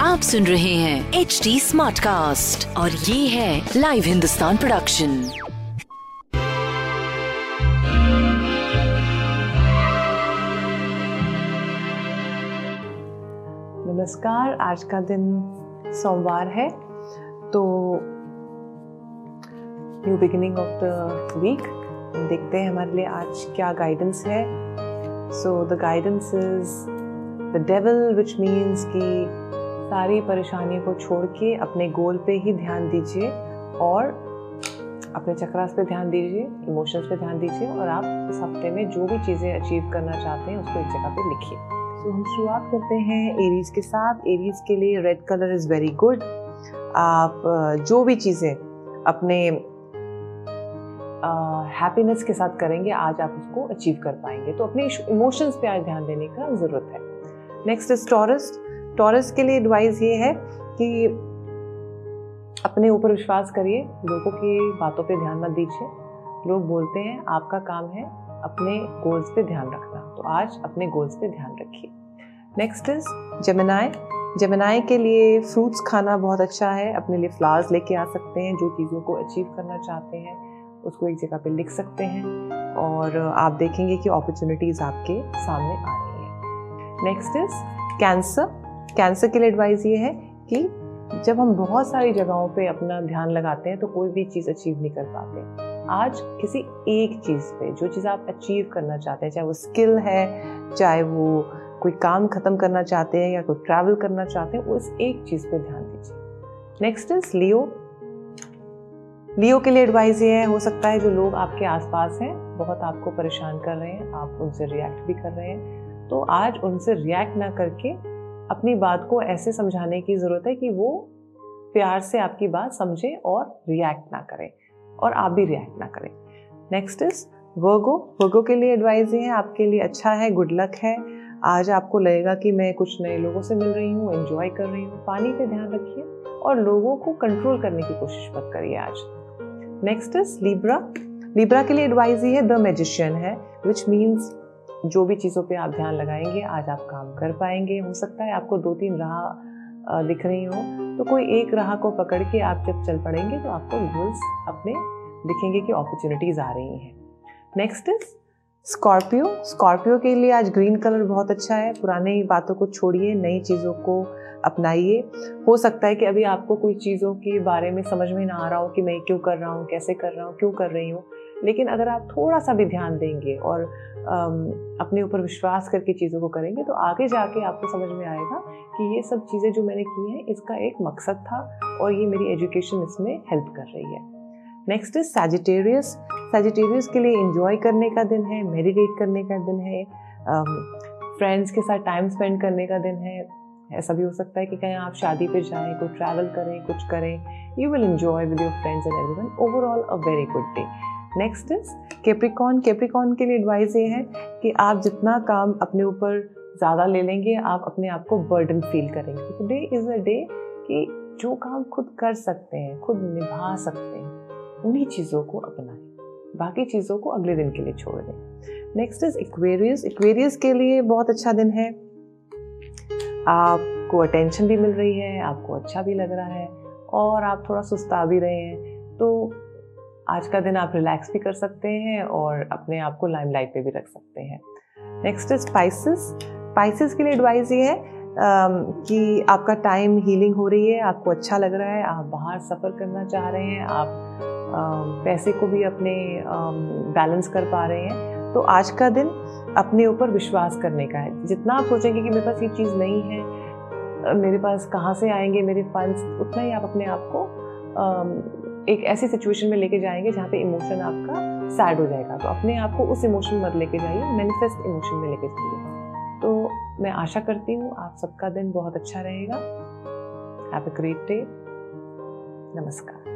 आप सुन रहे हैं एच डी स्मार्ट कास्ट और ये है लाइव हिंदुस्तान प्रोडक्शन नमस्कार आज का दिन सोमवार है तो new beginning of the week देखते हैं हमारे लिए आज क्या गाइडेंस है so the guidance is the devil which means कि सारी परेशानियों को छोड़ के अपने गोल पे ही ध्यान दीजिए और अपने चक्रास पे ध्यान दीजिए इमोशंस पे ध्यान दीजिए और आप इस हफ़्ते में जो भी चीज़ें अचीव करना चाहते हैं, उसको एक जगह पे लिखिए। तो हम शुरुआत करते हैं एरीज के साथ। एरीज के लिए red colour is very good आप जो भी चीज़ें अपने हैप्पीनेस के साथ करेंगे, आज आप उसको अचीव कर पाएँगे। तो अपने इमोशंस पे आज ध्यान देने का ज़रूरत है। नेक्स्ट इज़ टॉरस टॉरस के लिए एडवाइस ये है कि अपने ऊपर विश्वास करिए, लोगों की बातों पे ध्यान मत दीजिए। लोग बोलते हैं, आपका काम है अपने गोल्स पे ध्यान रखना। तो आज अपने गोल्स पे ध्यान रखिए। नेक्स्ट इज़ जमनाए जमनाए के लिए फ्रूट्स खाना बहुत अच्छा है। अपने लिए फ्लावर्स लेके आ सकते हैं, जो चीज़ों को अचीव करना चाहते हैं। उसको एक जगह पे लिख सकते हैं और आप देखेंगे कि अपॉर्चुनिटीज़ आपके सामने आ रही हैं। नेक्स्ट इज़ कैंसर कैंसर के लिए एडवाइस ये है कि जब हम बहुत सारी जगहों पे अपना ध्यान लगाते हैं तो कोई भी चीज़ अचीव नहीं कर पाते। आज किसी एक चीज़ पे जो चीज़ आप अचीव करना चाहते हैं, चाहे वो स्किल है, चाहे वो कोई काम खत्म करना चाहते हैं या कोई ट्रैवल करना चाहते हैं उस एक चीज़ पे ध्यान दीजिए। नेक्स्ट इज़ लियो लियो के लिए एडवाइस ये है, हो सकता है जो लोग आपके आसपास हैं, बहुत आपको परेशान कर रहे हैं, आप उनसे रिएक्ट भी कर रहे हैं। तो आज उनसे रिएक्ट ना करके अपनी बात को ऐसे समझाने की ज़रूरत है कि वो प्यार से आपकी बात समझे और रिएक्ट ना करें, और आप भी रिएक्ट ना करें। नेक्स्ट इज़ वर्गो वर्गो के लिए एडवाइस ये है, आपके लिए अच्छा है गुड लक है। आज आपको लगेगा कि मैं कुछ नए लोगों से मिल रही हूँ एंजॉय कर रही हूँ। पानी पे ध्यान रखिए और लोगों को कंट्रोल करने की कोशिश मत करिए आज। नेक्स्ट इज़ लिब्रा लिब्रा के लिए एडवाइज ये है द मैजिशियन है विच मीन्स जो भी चीज़ों पे आप ध्यान लगाएँगे, आज आप काम कर पाएँगे। हो सकता है आपको दो तीन राह दिख रही हो तो कोई एक राह को पकड़ के आप जब चल पड़ेंगे तो आपको गोल्स अपने दिखेंगे कि अपॉर्चुनिटीज़ आ रही हैं। Next is Scorpio. स्कॉर्पियो के लिए आज ग्रीन कलर बहुत अच्छा है। पुराने बातों को छोड़िए, नई चीज़ों को अपनाइए। हो सकता है कि अभी आपको कोई चीज़ों के बारे में समझ में ना आ रहा हो कि मैं क्यों कर रहा हूँ, कैसे कर रहा हूँ, क्यों कर रही हूँ। लेकिन अगर आप थोड़ा सा भी ध्यान देंगे और अपने ऊपर विश्वास करके चीज़ों को करेंगे तो आगे जाके आपको समझ में आएगा कि ये सब चीज़ें जो मैंने की हैं, इसका एक मकसद था और ये मेरी एजुकेशन इसमें हेल्प कर रही है। नेक्स्ट इज़ सैजिटेरियस सैजिटेरियस के लिए इंजॉय करने का दिन है मेडिटेट करने का दिन है फ्रेंड्स के साथ टाइम स्पेंड करने का दिन है। ऐसा भी हो सकता है कि कहीं आप शादी पे जाएँ, कोई ट्रैवल करें, कुछ करें। You will enjoy with your friends and everyone overall a very good day next is Capricorn Capricorn के लिए एडवाइस ये है कि आप जितना काम अपने ऊपर ज़्यादा ले लेंगे, आप अपने आप को बर्डन फील करेंगे। डे इज़ अ डे कि जो काम खुद कर सकते हैं, खुद निभा सकते हैं। उन्हीं चीज़ों को अपनाएँ। बाकी चीज़ों को अगले दिन के लिए छोड़ दें। नेक्स्ट इज़ इक्वेरियस इक्वेरियस के लिए बहुत अच्छा दिन है। आपको अटेंशन भी मिल रही है, आपको अच्छा भी लग रहा है और आप थोड़ा सुस्ता भी रहे हैं। तो आज का दिन आप रिलैक्स भी कर सकते हैं और अपने आप को लाइमलाइट पे भी रख सकते हैं। नेक्स्ट इज़ स्पाइसिस स्पाइसिस के लिए एडवाइस ये है कि आपका टाइम हीलिंग हो रही है, आपको अच्छा लग रहा है, आप बाहर सफ़र करना चाह रहे हैं, आप पैसे को भी अपने बैलेंस कर पा रहे हैं। तो आज का दिन अपने ऊपर विश्वास करने का है। जितना आप सोचेंगे कि मेरे पास ये चीज़ नहीं है मेरे पास कहाँ से आएँगे, मेरे फंड्स उतना ही आप अपने आप को एक ऐसी सिचुएशन में लेके जाएँगे जहाँ पे इमोशन आपका सैड हो जाएगा। तो अपने आप को उस इमोशन मत लेके जाइए मैनिफेस्ट इमोशन में लेके जाइए। तो मैं आशा करती हूँ आप सबका दिन बहुत अच्छा रहेगा। हैव अ ग्रेट डे नमस्कार।